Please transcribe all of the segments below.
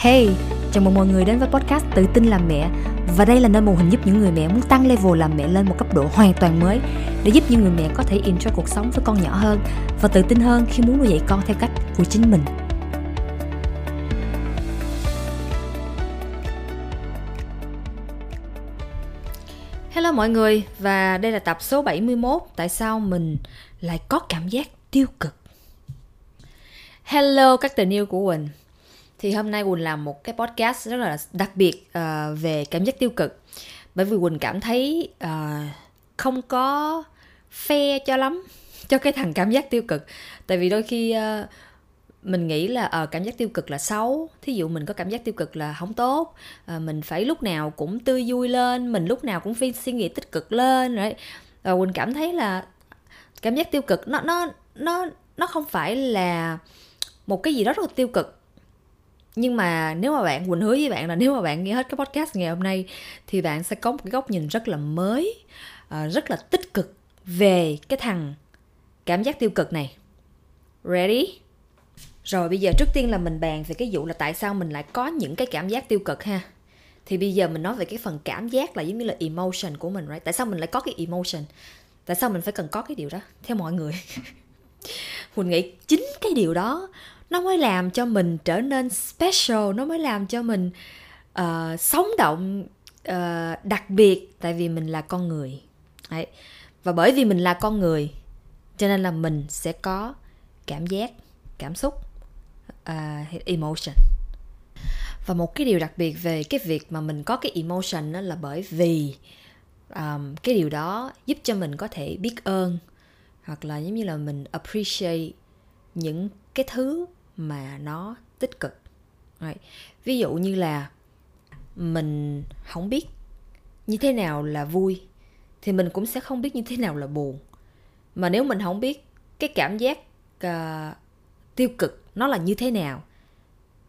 Hey, chào mừng mọi người đến với podcast Tự tin làm mẹ. Và đây là nơi mô hình giúp những người mẹ muốn tăng level làm mẹ lên một cấp độ hoàn toàn mới Để giúp những người mẹ có thể enjoy cuộc sống với con nhỏ hơn Và tự tin hơn khi muốn nuôi dạy con theo cách của chính mình. Hello mọi người, và đây là tập số 71 Tại sao mình lại có cảm giác tiêu cực? Hello các tình yêu của Quỳnh thì hôm nay quỳnh làm một cái podcast rất là đặc biệt uh, về cảm giác tiêu cực. Bởi vì quỳnh cảm thấy uh, không có phe cho lắm cho cái thằng cảm giác tiêu cực. Tại vì đôi khi uh, mình nghĩ là uh, cảm giác tiêu cực là xấu. Thí dụ mình có cảm giác tiêu cực là không tốt uh, mình phải lúc nào cũng tươi vui lên mình lúc nào cũng phải suy nghĩ tích cực lên rồi và quỳnh cảm thấy là cảm giác tiêu cực nó nó nó nó không phải là một cái gì đó rất là tiêu cực nhưng mà nếu mà bạn quỳnh hứa với bạn là nếu mà bạn nghe hết cái podcast ngày hôm nay thì bạn sẽ có một cái góc nhìn rất là mới uh, rất là tích cực về cái thằng cảm giác tiêu cực này. Ready? Rồi bây giờ trước tiên là mình bàn về cái vụ là tại sao mình lại có những cái cảm giác tiêu cực ha. Thì bây giờ mình nói về cái phần cảm giác là giống như là emotion của mình right? Tại sao mình lại có cái emotion? Tại sao mình phải cần có cái điều đó? Theo mọi người. Mình nghĩ chính cái điều đó nó mới làm cho mình trở nên special nó mới làm cho mình uh, sống động uh, đặc biệt tại vì mình là con người Đấy. và bởi vì mình là con người cho nên là mình sẽ có cảm giác cảm xúc uh, emotion và một cái điều đặc biệt về cái việc mà mình có cái emotion đó là bởi vì um, cái điều đó giúp cho mình có thể biết ơn hoặc là giống như là mình appreciate những cái thứ mà nó tích cực. Right. ví dụ như là mình không biết như thế nào là vui thì mình cũng sẽ không biết như thế nào là buồn. Mà nếu mình không biết cái cảm giác uh, tiêu cực nó là như thế nào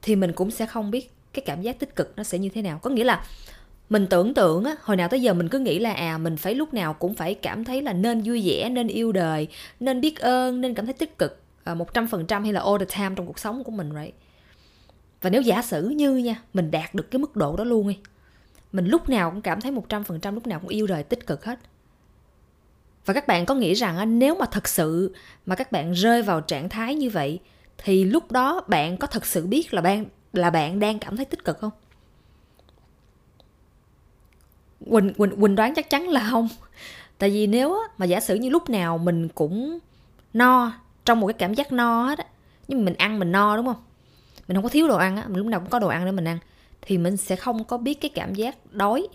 thì mình cũng sẽ không biết cái cảm giác tích cực nó sẽ như thế nào. Có nghĩa là mình tưởng tượng á hồi nào tới giờ mình cứ nghĩ là à mình phải lúc nào cũng phải cảm thấy là nên vui vẻ nên yêu đời nên biết ơn nên cảm thấy tích cực. Ờ, một trăm phần trăm hay là all the time trong cuộc sống của mình right? Và nếu giả sử như nha mình đạt được cái mức độ đó luôn đi mình lúc nào cũng cảm thấy một trăm phần trăm lúc nào cũng yêu đời tích cực hết. Và các bạn có nghĩ rằng nếu mà thật sự mà các bạn rơi vào trạng thái như vậy thì lúc đó bạn có thật sự biết là bạn là bạn đang cảm thấy tích cực không? Quỳnh quỳnh quỳnh đoán chắc chắn là không. Tại vì nếu mà giả sử như lúc nào mình cũng no trong một cái cảm giác no hết á. Nhưng mà mình ăn mình no đúng không? Mình không có thiếu đồ ăn á mình lúc nào cũng có đồ ăn để mình ăn. Thì mình sẽ không có biết cái cảm giác đói.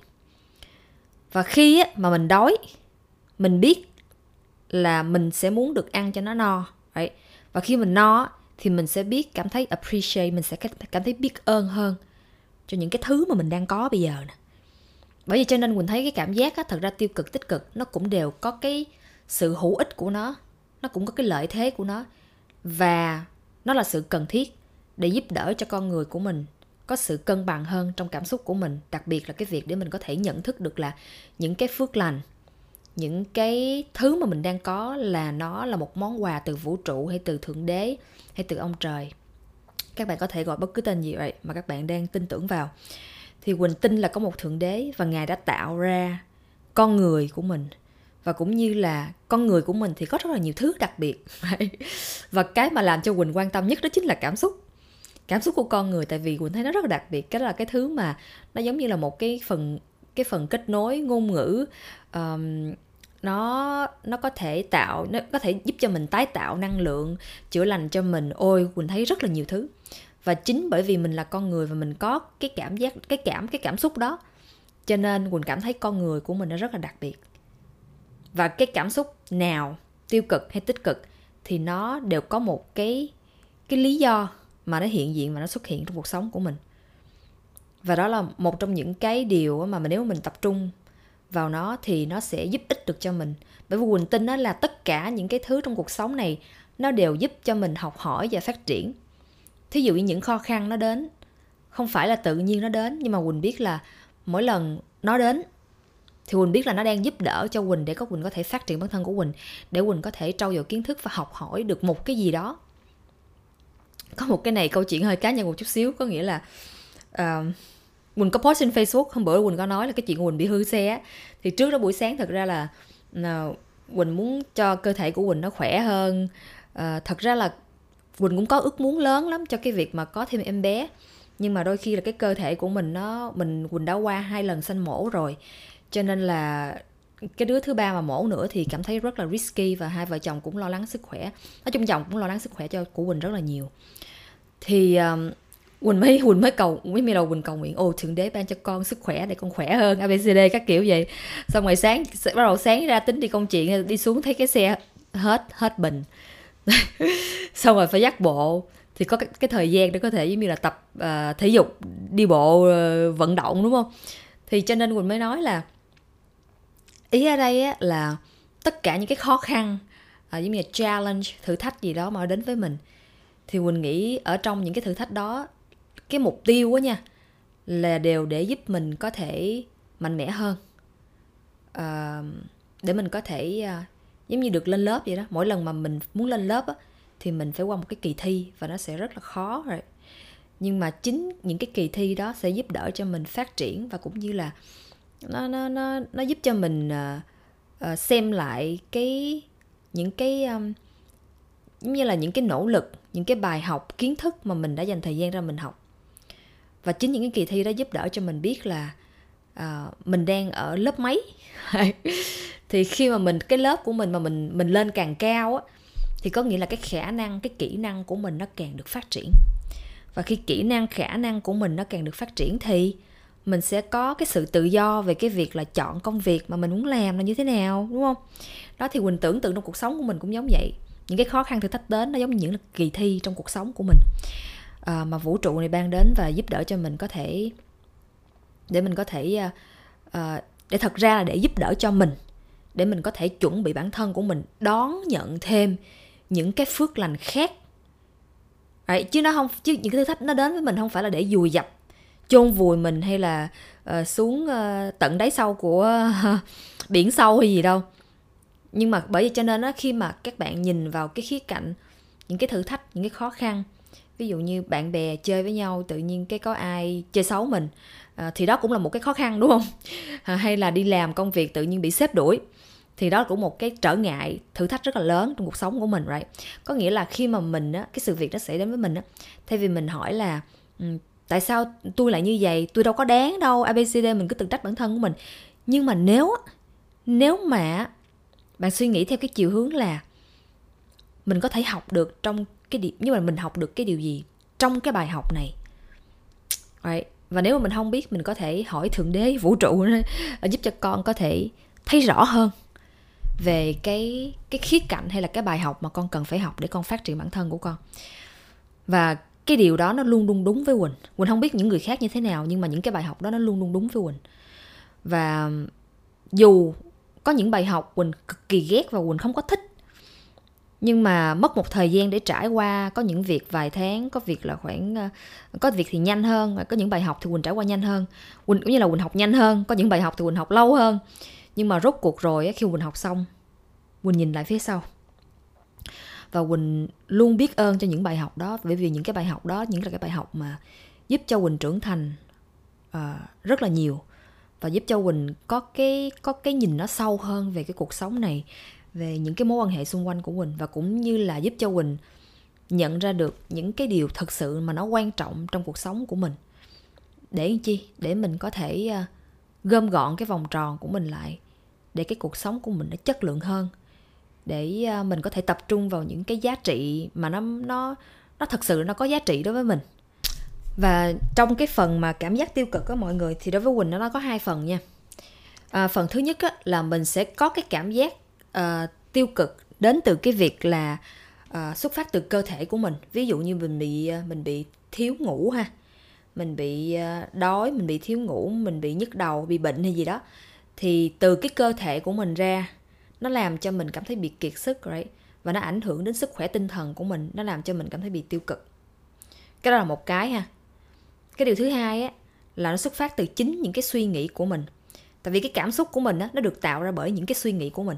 Và khi á, mà mình đói mình biết là mình sẽ muốn được ăn cho nó no right? và khi mình no thì mình sẽ biết cảm thấy appreciate mình sẽ cảm thấy biết ơn hơn cho những cái thứ mà mình đang có bây giờ nè. Bởi vì cho nên mình thấy cái cảm giác á, thật ra tiêu cực tích cực nó cũng đều có cái sự hữu ích của nó nó cũng có cái lợi thế của nó. Và nó là sự cần thiết để giúp đỡ cho con người của mình, có sự cân bằng hơn trong cảm xúc của mình, đặc biệt là cái việc để mình có thể nhận thức được là những cái phước lành, những cái thứ mà mình đang có là nó là một món quà từ vũ trụ hay từ thượng đế hay từ ông trời. Các bạn có thể gọi bất cứ tên gì vậy mà các bạn đang tin tưởng vào. Thì quỳnh tin là có một thượng đế và ngài đã tạo ra con người của mình và cũng như là con người của mình thì có rất là nhiều thứ đặc biệt. Và cái mà làm cho quỳnh quan tâm nhất đó chính là cảm xúc. Cảm xúc của con người tại vì quỳnh thấy nó rất là đặc biệt. Cái là cái thứ mà nó giống như là một cái phần cái phần kết nối ngôn ngữ um, nó nó có thể tạo nó có thể giúp cho mình tái tạo năng lượng chữa lành cho mình. Ôi quỳnh thấy rất là nhiều thứ. Và chính bởi vì mình là con người và mình có cái cảm giác cái cảm cái cảm xúc đó cho nên quỳnh cảm thấy con người của mình nó rất là đặc biệt và cái cảm xúc nào tiêu cực hay tích cực thì nó đều có một cái cái lý do mà nó hiện diện và nó xuất hiện trong cuộc sống của mình. Và đó là một trong những cái điều mà nếu mình tập trung vào nó thì nó sẽ giúp ích được cho mình. Bởi vì quỳnh tin đó là tất cả những cái thứ trong cuộc sống này nó đều giúp cho mình học hỏi và phát triển. Thí dụ như những khó khăn nó đến, không phải là tự nhiên nó đến, nhưng mà quỳnh biết là mỗi lần nó đến thì quỳnh biết là nó đang giúp đỡ cho quỳnh để có quỳnh có thể phát triển bản thân của quỳnh để quỳnh có thể trau dồi kiến thức và học hỏi được một cái gì đó. Có một cái này câu chuyện hơi cá nhân một chút xíu có nghĩa là uh, Quỳnh có post trên Facebook hôm bữa Quỳnh có nói là cái chuyện Quỳnh bị hư xe thì trước đó buổi sáng thật ra là uh, Quỳnh muốn cho cơ thể của Quỳnh nó khỏe hơn. Uh, thật ra là Quỳnh cũng có ước muốn lớn lắm cho cái việc mà có thêm em bé. Nhưng mà đôi khi là cái cơ thể của mình nó mình Quỳnh đã qua hai lần sanh mổ rồi cho nên là cái đứa thứ ba mà mổ nữa thì cảm thấy rất là risky và hai vợ chồng cũng lo lắng sức khỏe. Nói chung chồng cũng lo lắng sức khỏe cho của Quỳnh rất là nhiều. Thì um, Quỳnh mới Quỳnh mới cầu mới mới đầu Quỳnh cầu nguyện ô thượng đế ban cho con sức khỏe để con khỏe hơn abcd các kiểu vậy. Xong rồi sáng bắt đầu sáng ra tính đi công chuyện ờ, đi xuống thấy cái xe hết hết bình. Xong rồi phải dắt bộ. Thì có cái, cái thời gian để có thể giống như là tập uh, thể dục đi bộ uh, vận động đúng không? Thì cho nên quỳnh mới nói là ý ở đây á, là tất cả những cái khó khăn à, giống như là challenge thử thách gì đó mà đến với mình thì quỳnh nghĩ ở trong những cái thử thách đó cái mục tiêu á nha là đều để giúp mình có thể mạnh mẽ hơn. À, để mình có thể à, giống như được lên lớp vậy đó. Mỗi lần mà mình muốn lên lớp á, thì mình phải qua một cái kỳ thi và nó sẽ rất là khó rồi. Nhưng mà chính những cái kỳ thi đó sẽ giúp đỡ cho mình phát triển và cũng như là nó nó nó nó giúp cho mình uh, uh, xem lại cái những cái um, giống như là những cái nỗ lực những cái bài học kiến thức mà mình đã dành thời gian ra mình học. Và chính những cái kỳ thi đó giúp đỡ cho mình biết là uh, mình đang ở lớp mấy. Thì khi mà mình cái lớp của mình mà mình mình lên càng cao á thì có nghĩa là cái khả năng cái kỹ năng của mình nó càng được phát triển. Và khi kỹ năng khả năng của mình nó càng được phát triển thì mình sẽ có cái sự tự do về cái việc là chọn công việc mà mình muốn làm là như thế nào đúng không? Đó thì quỳnh tưởng tượng trong cuộc sống của mình cũng giống vậy. Những cái khó khăn thử thách đến nó giống như những kỳ thi trong cuộc sống của mình. À, mà vũ trụ này ban đến và giúp đỡ cho mình có thể để mình có thể à, à, để thật ra là để giúp đỡ cho mình để mình có thể chuẩn bị bản thân của mình đón nhận thêm những cái phước lành khác. Đấy, chứ nó không chứ những cái thử thách nó đến với mình không phải là để dùi dập chôn vùi mình hay là uh, xuống uh, tận đáy sâu của uh, biển sâu hay gì đâu. Nhưng mà bởi vì cho nên đó khi mà các bạn nhìn vào cái khía cạnh những cái thử thách những cái khó khăn ví dụ như bạn bè chơi với nhau tự nhiên cái có ai chơi xấu mình à, thì đó cũng là một cái khó khăn đúng không? À, hay là đi làm công việc tự nhiên bị xếp đuổi thì đó cũng một cái trở ngại thử thách rất là lớn trong cuộc sống của mình right? Có nghĩa là khi mà mình á cái sự việc nó xảy đến với mình á thay vì mình hỏi là tại sao tôi lại như vậy? Tôi đâu có đáng đâu. Abcd mình cứ tự trách bản thân của mình. Nhưng mà nếu nếu mà bạn suy nghĩ theo cái chiều hướng là mình có thể học được trong cái điểm nhưng mà mình học được cái điều gì trong cái bài học này? Right. và nếu mà mình không biết, mình có thể hỏi thượng đế vũ trụ giúp cho con có thể thấy rõ hơn về cái cái khía cạnh hay là cái bài học mà con cần phải học để con phát triển bản thân của con. Và cái điều đó nó luôn luôn đúng với quỳnh. Quỳnh không biết những người khác như thế nào, nhưng mà những cái bài học đó nó luôn luôn đúng với quỳnh. Và dù có những bài học quỳnh cực kỳ ghét và quỳnh không có thích, nhưng mà mất một thời gian để trải qua, có những việc vài tháng, có việc là khoảng ờ, có việc thì nhanh hơn có những bài học thì quỳnh trải qua nhanh hơn. Quỳnh cũng như là quỳnh học nhanh hơn, có những bài học thì quỳnh học lâu hơn. Nhưng mà rốt cuộc rồi khi quỳnh học xong, quỳnh nhìn lại phía sau và quỳnh luôn biết ơn cho những bài học đó. Bởi vì những cái bài học đó những là cái bài học mà giúp cho quỳnh trưởng thành uh, rất là nhiều. Và giúp cho quỳnh có cái có cái nhìn nó sâu hơn về cái cuộc sống này về những cái mối quan hệ xung quanh của quỳnh. Và cũng như là giúp cho quỳnh nhận ra được những cái điều thật sự mà nó quan trọng trong cuộc sống của mình. Để chi? Để mình có thể uh, gom gọn cái vòng tròn của mình lại để cái cuộc sống của mình nó chất lượng hơn để ờ, mình có thể tập trung vào những cái giá trị mà nó nó nó thật sự nó có giá trị đối với mình. Và trong cái phần mà cảm giác tiêu cực của mọi người thì đối với quỳnh nó có hai phần nha. À, phần thứ nhất á, là mình sẽ có cái cảm giác uh, tiêu cực đến từ cái việc là uh, xuất phát từ cơ thể của mình. Ví dụ như mình bị uh, mình bị thiếu ngủ ha mình bị uh, đói mình bị thiếu ngủ mình bị nhức đầu bị bệnh hay gì đó thì từ cái cơ thể của mình ra nó làm cho mình cảm thấy bị kiệt sức right? và nó ảnh hưởng đến sức khỏe tinh thần của mình. Nó làm cho mình cảm thấy bị tiêu cực. Cái đó là một cái ha. Cái điều thứ hai á là nó xuất phát từ chính những cái suy nghĩ của mình. Tại vì cái cảm xúc của mình á nó được tạo ra bởi những cái suy nghĩ của mình.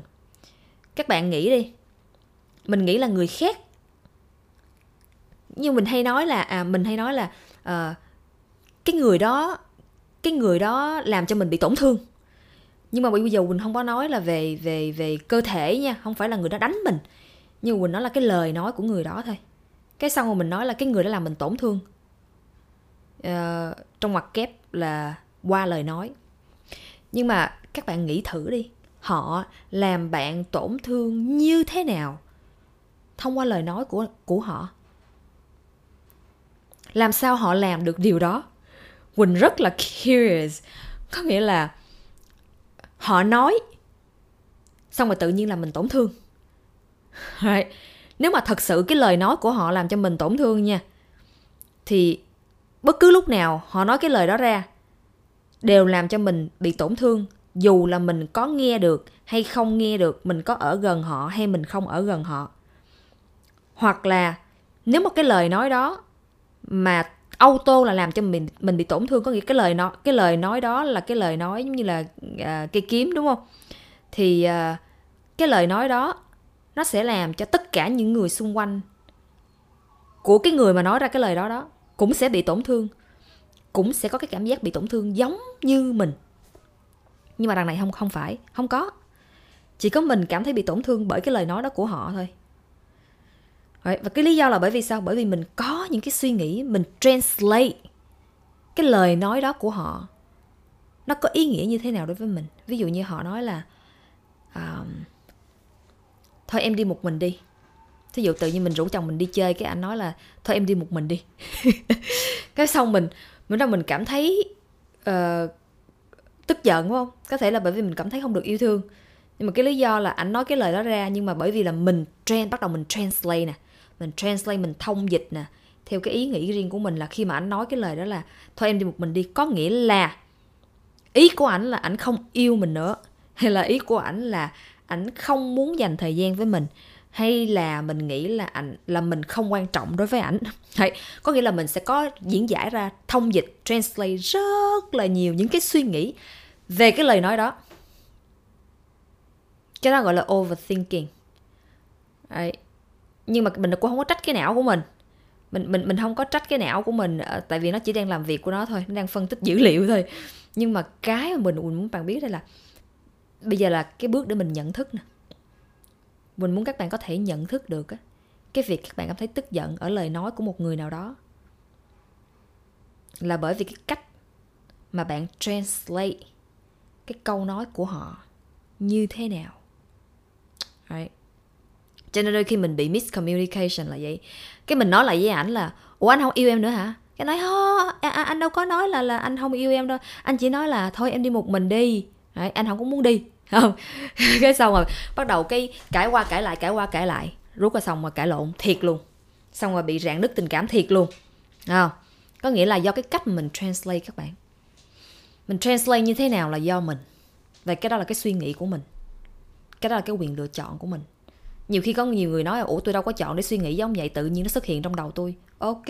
Các bạn nghĩ đi. Mình nghĩ là người khác. Nhưng mình hay nói là à mình hay nói là uh, cái người đó cái người đó làm cho mình bị tổn thương nhưng mà bây giờ quỳnh không có nói là về về về cơ thể nha không phải là người đó đánh mình. Nhưng quỳnh nói là cái lời nói của người đó thôi. Cái xong rồi mình nói là cái người đó làm mình tổn thương. Uh, trong mặt kép là qua lời nói. Nhưng mà các bạn nghĩ thử đi họ làm bạn tổn thương như thế nào thông qua lời nói của của họ? Làm sao họ làm được điều đó? Quỳnh rất là curious. Có nghĩa là họ nói. Xong rồi tự nhiên là mình tổn thương. Right. nếu mà thật sự cái lời nói của họ làm cho mình tổn thương nha, thì bất cứ lúc nào họ nói cái lời đó ra, đều làm cho mình bị tổn thương, dù là mình có nghe được hay không nghe được mình có ở gần họ hay mình không ở gần họ. Hoặc là nếu một cái lời nói đó mà auto là làm cho mình mình bị tổn thương có nghĩa cái lời nói cái lời nói đó là cái lời nói giống như là uh, cây kiếm đúng không? Thì uh, cái lời nói đó nó sẽ làm cho tất cả những người xung quanh của cái người mà nói ra cái lời đó đó cũng sẽ bị tổn thương cũng sẽ có cái cảm giác bị tổn thương giống như mình. Nhưng mà đằng này không không phải không có. Chỉ có mình cảm thấy bị tổn thương bởi cái lời nói đó của họ thôi. Right. Và cái lý do là bởi vì sao? Bởi vì mình có những cái suy nghĩ, mình translate cái lời nói đó của họ nó có ý nghĩa như thế nào đối với mình. Ví dụ như họ nói là um, thôi em đi một mình đi. Thí dụ tự nhiên mình rủ chồng mình đi chơi cái anh nói là thôi em đi một mình đi. cái xong mình mình đâu mình cảm thấy uh, tức giận đúng không? Có thể là bởi vì mình cảm thấy không được yêu thương. Nhưng mà cái lý do là anh nói cái lời đó ra nhưng mà bởi vì là mình trend bắt đầu mình translate nè mình translate, mình thông dịch nè. Theo cái ý nghĩ riêng của mình là khi mà anh nói cái lời đó là, thôi em đi một mình đi. Có nghĩa là ý của ảnh là ảnh không yêu mình nữa. Hay là ý của ảnh là ảnh không muốn dành thời gian với mình. Hay là mình nghĩ là ảnh, là mình không quan trọng đối với ảnh. Hay có nghĩa là mình sẽ có diễn giải ra, thông dịch, translate rất là nhiều những cái suy nghĩ về cái lời nói đó. Cái đó gọi là overthinking. Đấy nhưng mà mình cũng không có trách cái não của mình. Mình mình mình không có trách cái não của mình ờ, tại vì nó chỉ đang làm việc của nó thôi nó đang phân tích dữ liệu thôi. Nhưng mà cái mà mình, mình muốn bạn biết đây là bây giờ là cái bước để mình nhận thức nè. Mình muốn các bạn có thể nhận thức được á cái việc các bạn cảm thấy tức giận ở lời nói của một người nào đó. Là bởi vì cái cách mà bạn translate cái câu nói của họ như thế nào. Right? Cho nên đôi khi mình bị miscommunication là vậy. Cái mình nói lại với ảnh là ủa anh không yêu em nữa hả? Cái nói à, à, anh đâu có nói là là anh không yêu em đâu. Anh chỉ nói là thôi em đi một mình đi. Đấy, anh không có muốn đi. Không. Cái xong rồi bắt đầu cái cãi qua cãi lại cãi qua cãi lại. Rút ra xong mà cãi lộn thiệt luôn. Xong rồi bị rạn nứt tình cảm thiệt luôn. Không? Có nghĩa là do cái cách mình translate các bạn. Mình translate như thế nào là do mình. Và cái đó là cái suy nghĩ của mình. Cái đó là cái quyền lựa chọn của mình nhiều khi có nhiều người nói là ủa tôi đâu có chọn để suy nghĩ giống vậy tự nhiên nó xuất hiện trong đầu tôi. Ok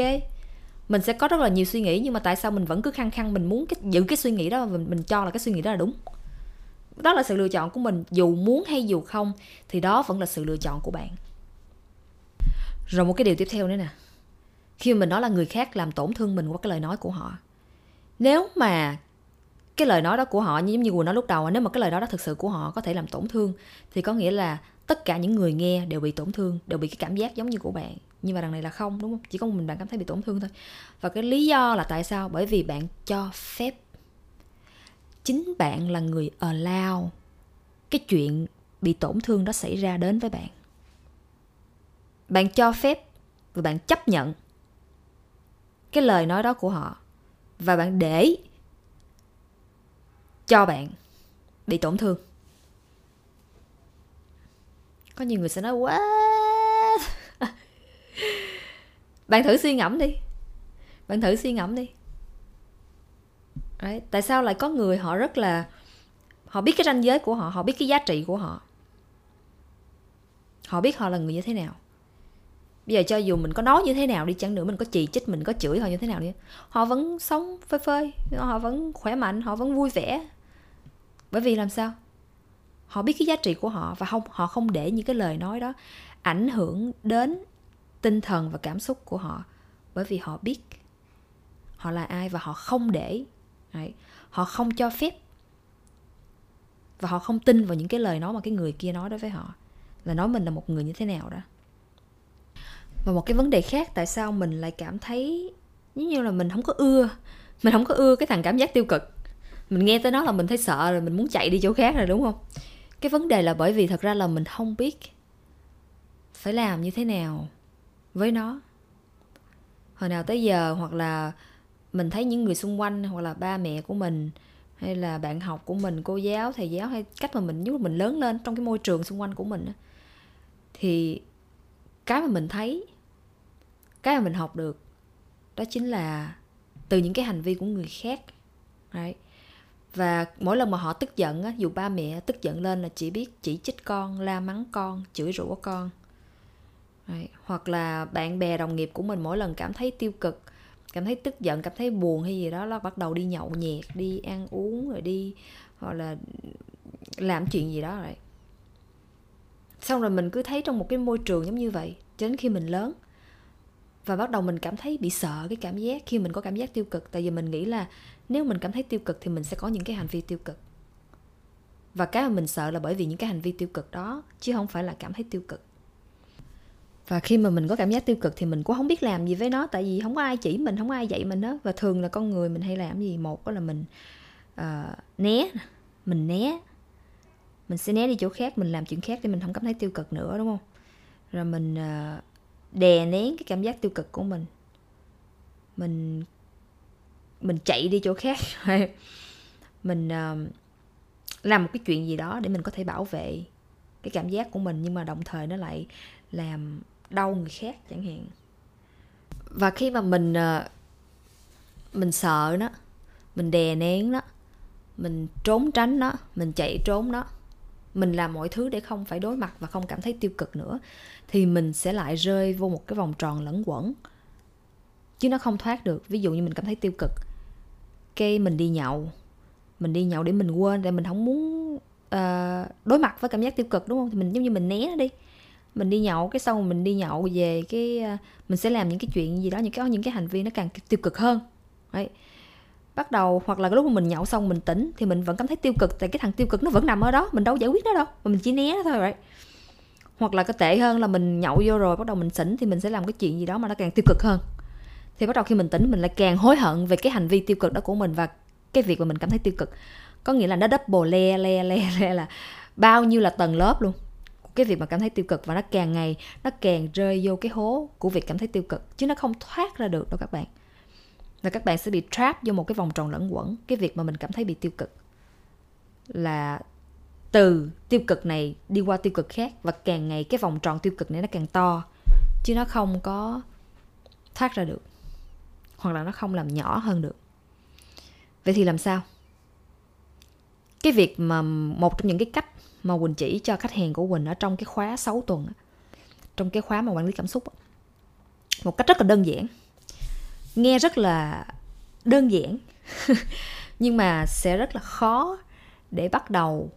mình sẽ có rất là nhiều suy nghĩ nhưng mà tại sao mình vẫn cứ khăng khăng mình muốn cái, giữ cái suy nghĩ đó mình mình cho là cái suy nghĩ đó là đúng? Đó là sự lựa chọn của mình dù muốn hay dù không thì đó vẫn là sự lựa chọn của bạn. Rồi một cái điều tiếp theo nữa nè. Khi mình nói là người khác làm tổn thương mình qua cái lời nói của họ. Nếu mà cái lời nói đó của họ như giống như vừa nói lúc đầu nếu mà cái lời nói đó thực sự của họ có thể làm tổn thương thì có nghĩa là tất cả những người nghe đều bị tổn thương, đều bị cái cảm giác giống như của bạn. Nhưng mà đằng này là không, đúng không? Chỉ có mình bạn cảm thấy bị tổn thương thôi. Và cái lý do là tại sao? Bởi vì bạn cho phép chính bạn là người allow cái chuyện bị tổn thương đó xảy ra đến với bạn. Bạn cho phép và bạn chấp nhận cái lời nói đó của họ. Và bạn để cho bạn bị tổn thương có nhiều người sẽ nói quá bạn thử suy ngẫm đi. Bạn thử suy ngẫm đi. Đấy. tại sao lại có người họ rất là, họ biết cái ranh giới của họ họ biết cái giá trị của họ? Họ biết họ là người như thế nào? Bây giờ cho dù mình có nói như thế nào đi, chăng nữa mình có chỉ trích, mình có chửi họ như thế nào đi, họ vẫn sống phơi phơi, họ vẫn khỏe mạnh, họ vẫn vui vẻ. Bởi vì làm sao? Họ biết cái giá trị của họ và không, họ không để những cái lời nói đó ảnh hưởng đến tinh thần và cảm xúc của họ. Bởi vì họ biết họ là ai và họ không để, Đấy. họ không cho phép và họ không tin vào những cái lời nói mà cái người kia nói đối với họ. Là nói mình là một người như thế nào đó. Và một cái vấn đề khác, tại sao mình lại cảm thấy giống như là mình không có ưa, mình không có ưa cái thằng cảm giác tiêu cực. Mình nghe tới nó là mình thấy sợ rồi mình muốn chạy đi chỗ khác rồi, đúng không? Cái vấn đề là bởi vì thật ra là mình không biết phải làm như thế nào với nó hồi nào tới giờ hoặc là mình thấy những người xung quanh hoặc là ba mẹ của mình hay là bạn học của mình, cô giáo, thầy giáo hay cách mà mình, lúc mình lớn lên trong cái môi trường xung quanh của mình thì cái mà mình thấy, cái mà mình học được đó chính là từ những cái hành vi của người khác right? Và mỗi lần mà họ tức giận á, dù ba mẹ tức giận lên là chỉ biết chỉ trích con, la mắng con, chửi rủa con right? hoặc là bạn bè, đồng nghiệp của mình mỗi lần cảm thấy tiêu cực, cảm thấy tức giận, cảm thấy buồn hay gì đó, nó bắt đầu đi nhậu nhẹt, đi ăn uống rồi đi, hoặc là làm chuyện gì đó rồi xong rồi mình cứ thấy trong một cái môi trường giống như vậy, cho đến khi mình lớn và bắt đầu mình cảm thấy bị sợ cái cảm giác khi mình có cảm giác tiêu cực. Tại vì mình nghĩ là nếu mình cảm thấy tiêu cực thì mình sẽ có những cái hành vi tiêu cực. Và cái mà mình sợ là bởi vì những cái hành vi tiêu cực đó chứ không phải là cảm thấy tiêu cực. Và khi mà mình có cảm giác tiêu cực thì mình cũng không biết làm gì với nó. Tại vì không có ai chỉ mình không có ai dạy mình đó và thường là con người mình hay làm gì? Một đó là mình uh, né. Mình né. Mình sẽ né đi chỗ khác mình làm chuyện khác để mình không cảm thấy tiêu cực nữa đúng không? Rồi mình uh, đè nén cái cảm giác tiêu cực của mình. Mình mình chạy đi chỗ khác. Mình uh, làm một cái chuyện gì đó để mình có thể bảo vệ cái cảm giác của mình nhưng mà đồng thời nó lại làm đau người khác chẳng hạn. Và khi mà mình uh, mình sợ nó mình đè nén nó mình trốn tránh nó mình chạy trốn nó mình làm mọi thứ để không phải đối mặt và không cảm thấy tiêu cực nữa thì mình sẽ lại rơi vô một cái vòng tròn lẫn quẩn. Chứ nó không thoát được. Ví dụ như mình cảm thấy tiêu cực cái mình đi nhậu mình đi nhậu để mình quên để mình không muốn uh, đối mặt với cảm giác tiêu cực đúng không? Thì mình giống như mình né nó đi. Mình đi nhậu cái sau mình đi nhậu về cái uh, mình sẽ làm những cái chuyện gì đó những cái những cái hành vi nó càng tiêu cực hơn. Đấy bắt đầu, hoặc là lúc mà mình nhậu xong mình tỉnh thì mình vẫn cảm thấy tiêu cực, tại cái thằng tiêu cực nó vẫn nằm ở đó, mình đâu giải quyết nó đâu, mà mình chỉ né nó thôi vậy hoặc là cái tệ hơn là mình nhậu vô rồi bắt đầu mình xỉn thì mình sẽ làm cái chuyện gì đó mà nó càng tiêu cực hơn. Thì bắt đầu khi mình tỉnh mình lại càng hối hận về cái hành vi tiêu cực đó của mình và cái việc mà mình cảm thấy tiêu cực. Có nghĩa là nó double le le le le là bao nhiêu là tầng lớp luôn. Cái việc mà cảm thấy tiêu cực và nó càng ngày nó càng rơi vô cái hố của việc cảm thấy tiêu cực, chứ nó không thoát ra được đâu các bạn và các bạn sẽ bị trap vô một cái vòng tròn lẫn quẩn. Cái việc mà mình cảm thấy bị tiêu cực là từ tiêu cực này đi qua tiêu cực khác và càng ngày cái vòng tròn tiêu cực này nó càng to, chứ nó không có thoát ra được, hoặc là nó không làm nhỏ hơn được. Vậy thì làm sao? Cái việc mà một trong những cái cách mà Quỳnh chỉ cho khách hàng của Quỳnh ở trong cái khóa 6 tuần trong cái khóa mà quản lý cảm xúc một cách rất là đơn giản nghe rất là đơn giản. Nhưng mà sẽ rất là khó để bắt đầu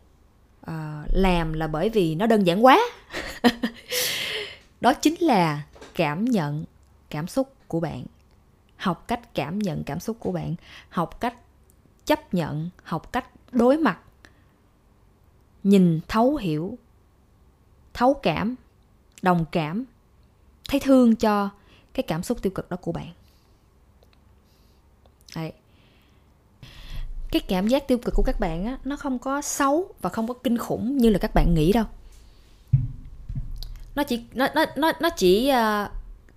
uh, làm là bởi vì nó đơn giản quá. Đó chính là cảm nhận cảm xúc của bạn. Học cách cảm nhận cảm xúc của bạn. Học cách chấp nhận học cách đối mặt. Nhìn thấu hiểu thấu cảm đồng cảm thấy thương cho cái cảm xúc tiêu cực đó của bạn. Đấy. cái cảm giác tiêu cực của các bạn á nó không có xấu và không có kinh khủng như là các bạn nghĩ đâu. Nó chỉ nó nó nó nó chỉ uh,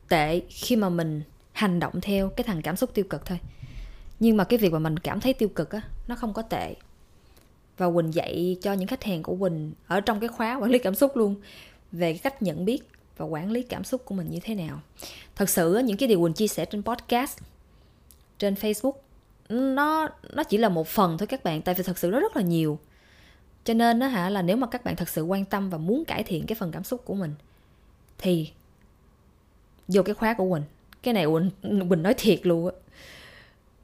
tệ khi mà mình hành động theo cái thằng cảm xúc tiêu cực thôi. Nhưng mà cái việc mà mình cảm thấy tiêu cực á nó không có tệ. Và quỳnh dạy cho những khách hàng của quỳnh ở trong cái khóa quản lý cảm xúc luôn về cái cách nhận biết và quản lý cảm xúc của mình như thế nào. Thật sự những cái điều quỳnh chia sẻ trên podcast trên facebook. Nó nó chỉ là một phần thôi các bạn tại vì thật sự nó rất là nhiều. Cho nên đó hả là nếu mà các bạn thật sự quan tâm và muốn cải thiện cái phần cảm xúc của mình thì vô cái khóa của quỳnh. Cái này quỳnh quỳnh nói thiệt luôn á.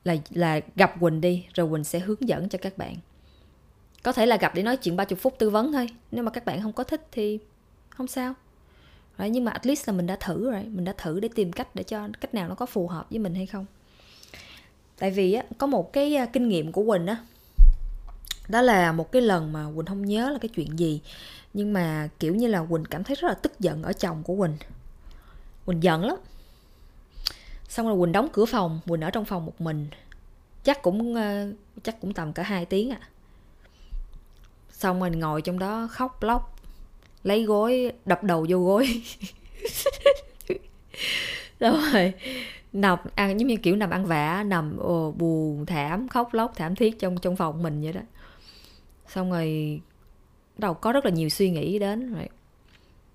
Là là gặp quỳnh đi rồi quỳnh sẽ hướng dẫn cho các bạn. Có thể là gặp để nói chuyện 30 phút tư vấn thôi. Nếu mà các bạn không có thích thì không sao. Rồi, nhưng mà at least là mình đã thử rồi. Mình đã thử để tìm cách để cho cách nào nó có phù hợp với mình hay không tại vì á, có một cái kinh nghiệm của quỳnh á. Đó là một cái lần mà quỳnh không nhớ là cái chuyện gì. Nhưng mà, kiểu như là, quỳnh cảm thấy rất là tức giận ở chồng của quỳnh. Quỳnh giận lắm. Xong rồi quỳnh đóng cửa phòng, quỳnh ở trong phòng một mình. Chắc cũng chắc cũng tầm cả hai tiếng à. Xong mình ngồi trong đó khóc lóc, lấy gối, đập đầu vô gối. Rồi nằm ăn giống như kiểu nằm ăn vạ nằm ồ, buồn thảm khóc lóc thảm thiết trong trong phòng mình vậy đó. Xong rồi đầu có rất là nhiều suy nghĩ đến rồi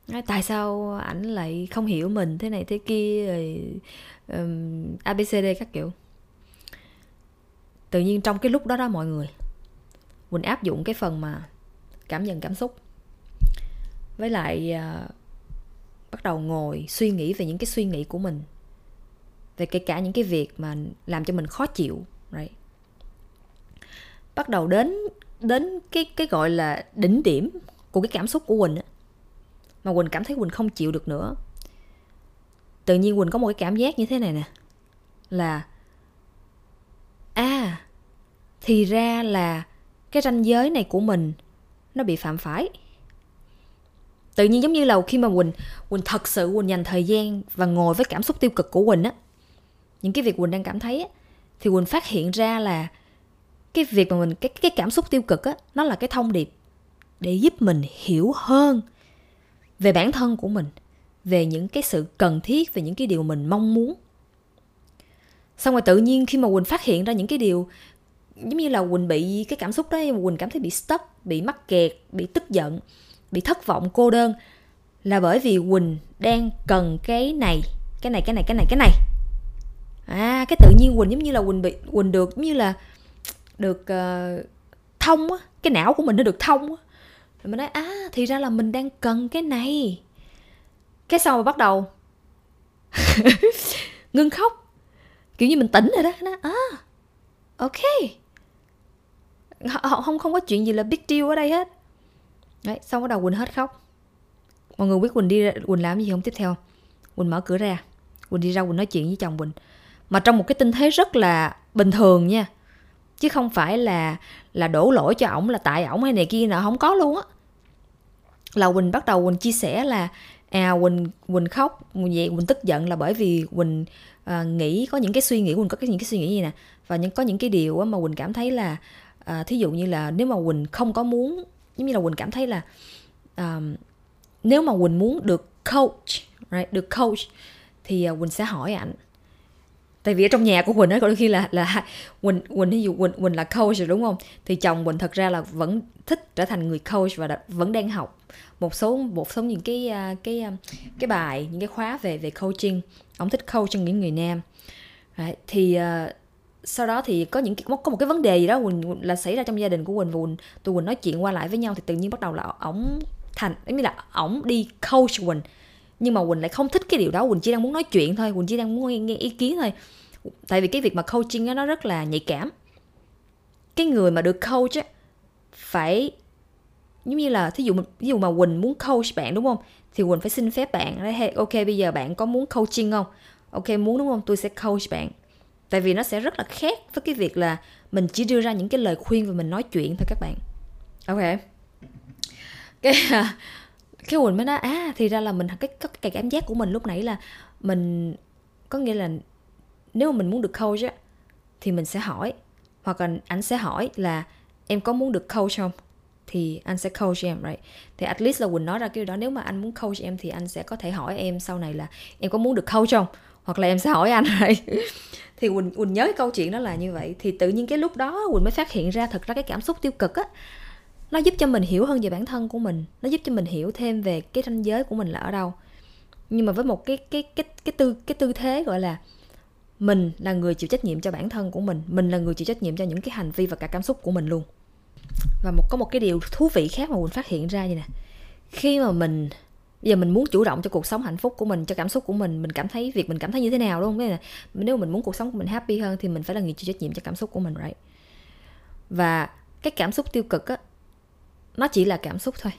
nói tại sao ảnh lại không hiểu mình thế này thế kia? Rồi um, abcd các kiểu. Tự nhiên trong cái lúc đó đó mọi người quỳnh áp dụng cái phần mà cảm nhận cảm xúc. Với lại uh, bắt đầu ngồi suy nghĩ về những cái suy nghĩ của mình về kể cả những cái việc mà làm cho mình khó chịu, right. bắt đầu đến đến cái cái gọi là đỉnh điểm của cái cảm xúc của quỳnh á, mà quỳnh cảm thấy quỳnh không chịu được nữa tự nhiên quỳnh có một cái cảm giác như thế này nè, là à thì ra là cái ranh giới này của mình nó bị phạm phải tự nhiên giống như là khi mà quỳnh quỳnh thật sự quỳnh dành thời gian và ngồi với cảm xúc tiêu cực của quỳnh á những cái việc quỳnh đang cảm thấy á, thì quỳnh phát hiện ra là cái việc mà mình, cái cái cảm xúc tiêu cực á, nó là cái thông điệp để giúp mình hiểu hơn về bản thân của mình, về những cái sự cần thiết, về những cái điều mình mong muốn. Xong rồi tự nhiên khi mà quỳnh phát hiện ra những cái điều giống như là quỳnh bị cái cảm xúc đó, quỳnh cảm thấy bị stuck, bị mắc kẹt, bị tức giận, bị thất vọng cô đơn là bởi vì quỳnh đang cần cái này cái này cái này cái này cái này à cái tự nhiên quỳnh giống như là quỳnh bị quỳnh được giống như là được uh, thông á cái não của mình nó được thông á. Rồi mình nói à thì ra là mình đang cần cái này. Cái sau mà bắt đầu ngưng khóc. Kiểu như mình tỉnh rồi đó nó à ok. Không không có chuyện gì là big deal ở đây hết. Đấy xong bắt đầu quỳnh hết khóc. Mọi người biết quỳnh đi ra, quỳnh làm gì không? Tiếp theo quỳnh mở cửa ra. Quỳnh đi ra quỳnh nói chuyện với chồng quỳnh mà trong một cái tinh thế rất là bình thường nha. Chứ không phải là là đổ lỗi cho ổng là tại ổng hay này kia nào không có luôn á. Là quỳnh bắt đầu quỳnh chia sẻ là à quỳnh quỳnh khóc vậy quỳnh tức giận là bởi vì quỳnh à, nghĩ có những cái suy nghĩ quỳnh có cái những cái suy nghĩ gì nè. Và những có những cái điều mà quỳnh cảm thấy là à, thí dụ như là nếu mà quỳnh không có muốn giống như là quỳnh cảm thấy là à, nếu mà quỳnh muốn được coach right được coach thì à, quỳnh sẽ hỏi ảnh tại vì ở trong nhà của quỳnh ấy có đôi khi là là quỳnh quỳnh ví dụ quỳnh quỳnh là coach rồi đúng không? Thì chồng quỳnh thật ra là vẫn thích trở thành người coach và đã, vẫn đang học một số một số những cái à, cái à, cái bài những cái khóa về về coaching. Ông thích coach cho những người nam. Đấy, thì uh, sau đó thì có những có một cái vấn đề gì đó quỳnh là xảy ra trong gia đình của quỳnh và quỳnh tụi quỳnh nói chuyện qua lại với nhau thì tự nhiên bắt đầu là ổng thành ý là ổng đi coach quỳnh nhưng mà quỳnh lại không thích cái điều đó. Quỳnh chỉ đang muốn nói chuyện thôi. Quỳnh chỉ đang muốn nghe, nghe ý kiến thôi. Tại vì cái việc mà coaching đó, nó rất là nhạy cảm. Cái người mà được coach ấy, phải giống như là thí dụ ví dụ mà quỳnh muốn coach bạn đúng không? Thì quỳnh phải xin phép bạn đấy hey, ok bây giờ bạn có muốn coaching không? Ok muốn đúng không? Tôi sẽ coach bạn. Tại vì nó sẽ rất là khác với cái việc là mình chỉ đưa ra những cái lời khuyên và mình nói chuyện thôi các bạn. Ok. Cái à, cái quỳnh mới nói à thì ra là mình cái, cái cái cảm giác của mình lúc nãy là mình có nghĩa là nếu mà mình muốn được coach á thì mình sẽ hỏi. Hoặc là anh sẽ hỏi là em có muốn được coach không? Thì anh sẽ coach em right? Thì at least là quỳnh nói ra cái điều đó nếu mà anh muốn coach em thì anh sẽ có thể hỏi em sau này là em có muốn được coach không? Hoặc là em sẽ hỏi anh right? Thì quỳnh quỳnh nhớ cái câu chuyện đó là như vậy. Thì tự nhiên cái lúc đó quỳnh mới phát hiện ra thật ra cái cảm xúc tiêu cực á nó giúp cho mình hiểu hơn về bản thân của mình. Nó giúp cho mình hiểu thêm về cái ranh giới của mình là ở đâu. Nhưng mà với một cái cái cái cái tư cái tư thế, gọi là, mình là người chịu trách nhiệm cho bản thân của mình mình là người chịu trách nhiệm cho những cái hành vi và cả cảm xúc của mình luôn. Và một, có một cái điều thú vị khác mà mình phát hiện ra như nè. Khi mà mình, bây giờ mình muốn chủ động cho cuộc sống hạnh phúc của mình, cho cảm xúc của mình mình cảm thấy, việc mình cảm thấy như thế nào, đúng không? Là, nếu mình muốn cuộc sống của mình happy hơn thì mình phải là người chịu trách nhiệm cho cảm xúc của mình, right? Và cái cảm xúc tiêu cực á nó chỉ là cảm xúc thôi.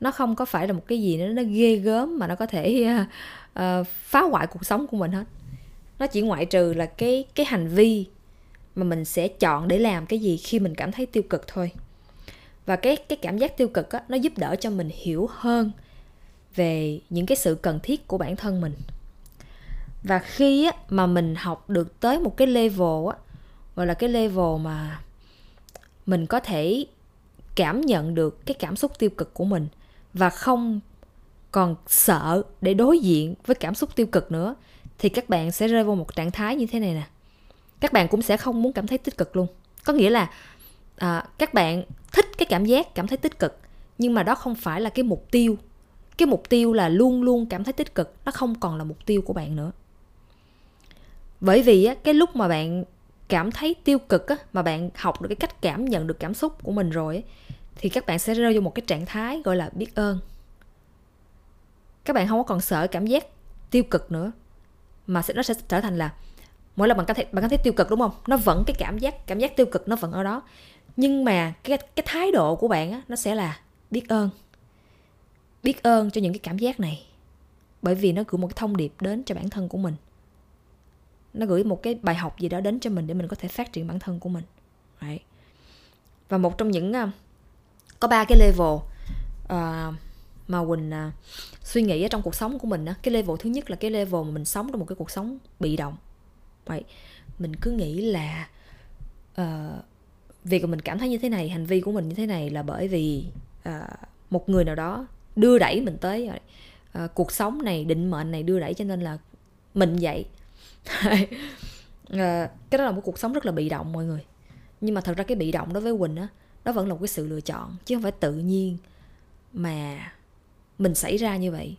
Nó không có phải là một cái gì nữa nó ghê gớm mà nó có thể uh, uh, phá hoại cuộc sống của mình hết. Nó chỉ ngoại trừ là cái cái hành vi mà mình sẽ chọn để làm cái gì khi mình cảm thấy tiêu cực thôi. Và cái cái cảm giác tiêu cực á, nó giúp đỡ cho mình hiểu hơn về những cái sự cần thiết của bản thân mình. Và khi á, mà mình học được tới một cái level á, gọi là cái level mà mình có thể cảm nhận được cái cảm xúc tiêu cực của mình và không còn sợ để đối diện với cảm xúc tiêu cực nữa thì các bạn sẽ rơi vào một trạng thái như thế này nè. Các bạn cũng sẽ không muốn cảm thấy tích cực luôn. Có nghĩa là à, các bạn thích cái cảm giác cảm thấy tích cực nhưng mà đó không phải là cái mục tiêu. Cái mục tiêu là luôn luôn cảm thấy tích cực nó không còn là mục tiêu của bạn nữa. Bởi vì á, cái lúc mà bạn cảm thấy tiêu cực á, mà bạn học được cái cách cảm nhận được cảm xúc của mình rồi thì các bạn sẽ rơi vào một cái trạng thái gọi là biết ơn. Các bạn không có còn sợ cảm giác tiêu cực nữa mà sẽ nó sẽ trở thành là mỗi lần bạn cảm thấy bạn cảm thấy tiêu cực đúng không? Nó vẫn cái cảm giác cảm giác tiêu cực nó vẫn ở đó. Nhưng mà cái cái thái độ của bạn á nó sẽ là biết ơn. Biết ơn cho những cái cảm giác này bởi vì nó gửi một cái thông điệp đến cho bản thân của mình nó gửi một cái bài học gì đó đến cho mình để mình có thể phát triển bản thân của mình. Right. và một trong những à, có ba cái level uh, mà quỳnh uh, suy nghĩ ở trong cuộc sống của mình á. Cái level thứ nhất là cái level mà mình sống trong một cái cuộc sống bị động. Vậy mình cứ nghĩ là uh, việc mà mình cảm thấy như thế này hành vi của mình như thế này là bởi vì uh, một người nào đó đưa đẩy mình tới uh, cuộc sống này định mệnh này đưa đẩy cho nên là mình vậy. Ờ, cái đó là một cuộc sống rất là bị động mọi người. Nhưng mà thật ra cái bị động đối với quỳnh á đó vẫn là một cái sự lựa chọn, chứ không phải tự nhiên mà mình xảy ra như vậy.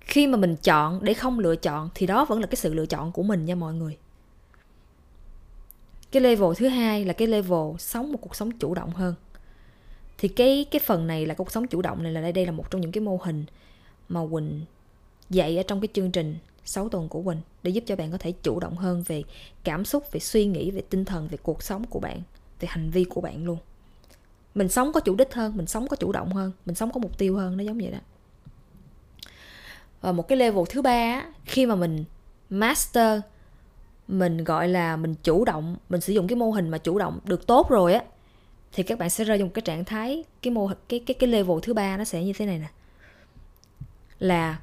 Khi mà mình chọn để không lựa chọn thì đó vẫn là cái sự lựa chọn của mình nha mọi người. Cái level thứ hai là cái level sống một cuộc sống chủ động hơn. Thì cái cái phần này là cuộc sống chủ động này là đây đây là một trong những cái mô hình mà quỳnh dạy ở trong cái chương trình 6 tuần của Quỳnh để giúp cho bạn có thể chủ động hơn về cảm xúc, về suy nghĩ, về tinh thần, về cuộc sống của bạn, về hành vi của bạn luôn. Mình sống có chủ đích hơn, mình sống có chủ động hơn, mình sống có mục tiêu hơn, nó giống vậy đó. Và một cái level thứ ba khi mà mình master mình gọi là mình chủ động mình sử dụng cái mô hình mà chủ động được tốt rồi á thì các bạn sẽ rơi vào một cái trạng thái cái mô cái cái cái level thứ ba nó sẽ như thế này nè là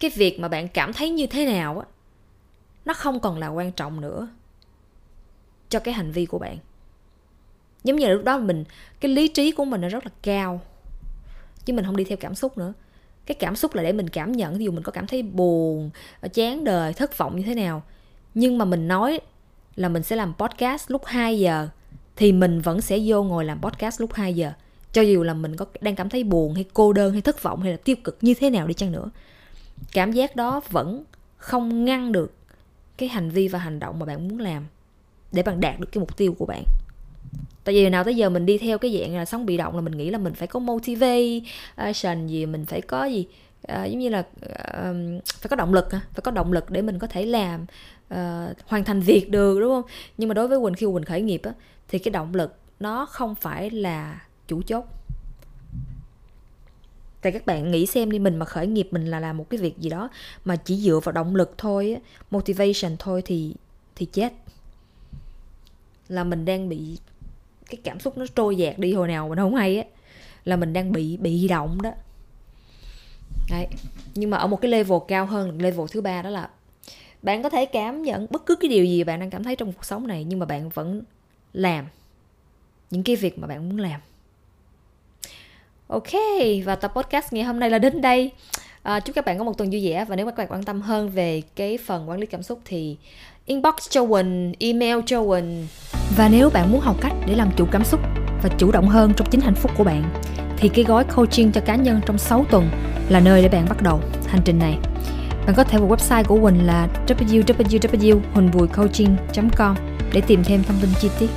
cái việc mà bạn cảm thấy như thế nào á, nó không còn là quan trọng nữa cho cái hành vi của bạn. Giống như là lúc đó mình, cái lý trí của mình nó rất là cao, chứ mình không đi theo cảm xúc nữa. Cái cảm xúc là để mình cảm nhận ví dụ mình có cảm thấy buồn, chán đời, thất vọng như thế nào. Nhưng mà mình nói là mình sẽ làm podcast lúc 2 giờ, thì mình vẫn sẽ vô ngồi làm podcast lúc 2 giờ. Cho dù là mình có đang cảm thấy buồn hay cô đơn hay thất vọng hay là tiêu cực như thế nào đi chăng nữa cảm giác đó vẫn không ngăn được cái hành vi và hành động mà bạn muốn làm để bạn đạt được cái mục tiêu của bạn. Tại vì nào tới giờ mình đi theo cái dạng là sống bị động là mình nghĩ là mình phải có motivation gì mình phải có gì à, giống như là uh, phải có động lực phải có động lực để mình có thể làm uh, hoàn thành việc được đúng không? Nhưng mà đối với quỳnh khi quỳnh khởi nghiệp á, thì cái động lực nó không phải là chủ chốt tại các bạn nghĩ xem đi, mình mà khởi nghiệp mình là làm một cái việc gì đó mà chỉ dựa vào động lực thôi motivation thôi thì thì chết. Là mình đang bị cái cảm xúc nó trôi dạt đi hồi nào mình không hay á. Là mình đang bị bị động đó. Đấy. nhưng mà ở một cái level cao hơn, level thứ ba đó là bạn có thể cảm nhận bất cứ cái điều gì bạn đang cảm thấy trong cuộc sống này nhưng mà bạn vẫn làm những cái việc mà bạn muốn làm ok và tập podcast ngày hôm nay là đến đây à, chúc các bạn có một tuần vui vẻ và nếu các bạn quan tâm hơn về cái phần quản lý cảm xúc thì inbox cho Quỳnh, email cho Quỳnh. Và nếu bạn muốn học cách để làm chủ cảm xúc và chủ động hơn trong chính hạnh phúc của bạn thì cái gói coaching cho cá nhân trong 6 tuần là nơi để bạn bắt đầu hành trình này. Bạn có thể vào website của Quỳnh là www.huỳnhbùicoaching.com để tìm thêm thông tin chi tiết.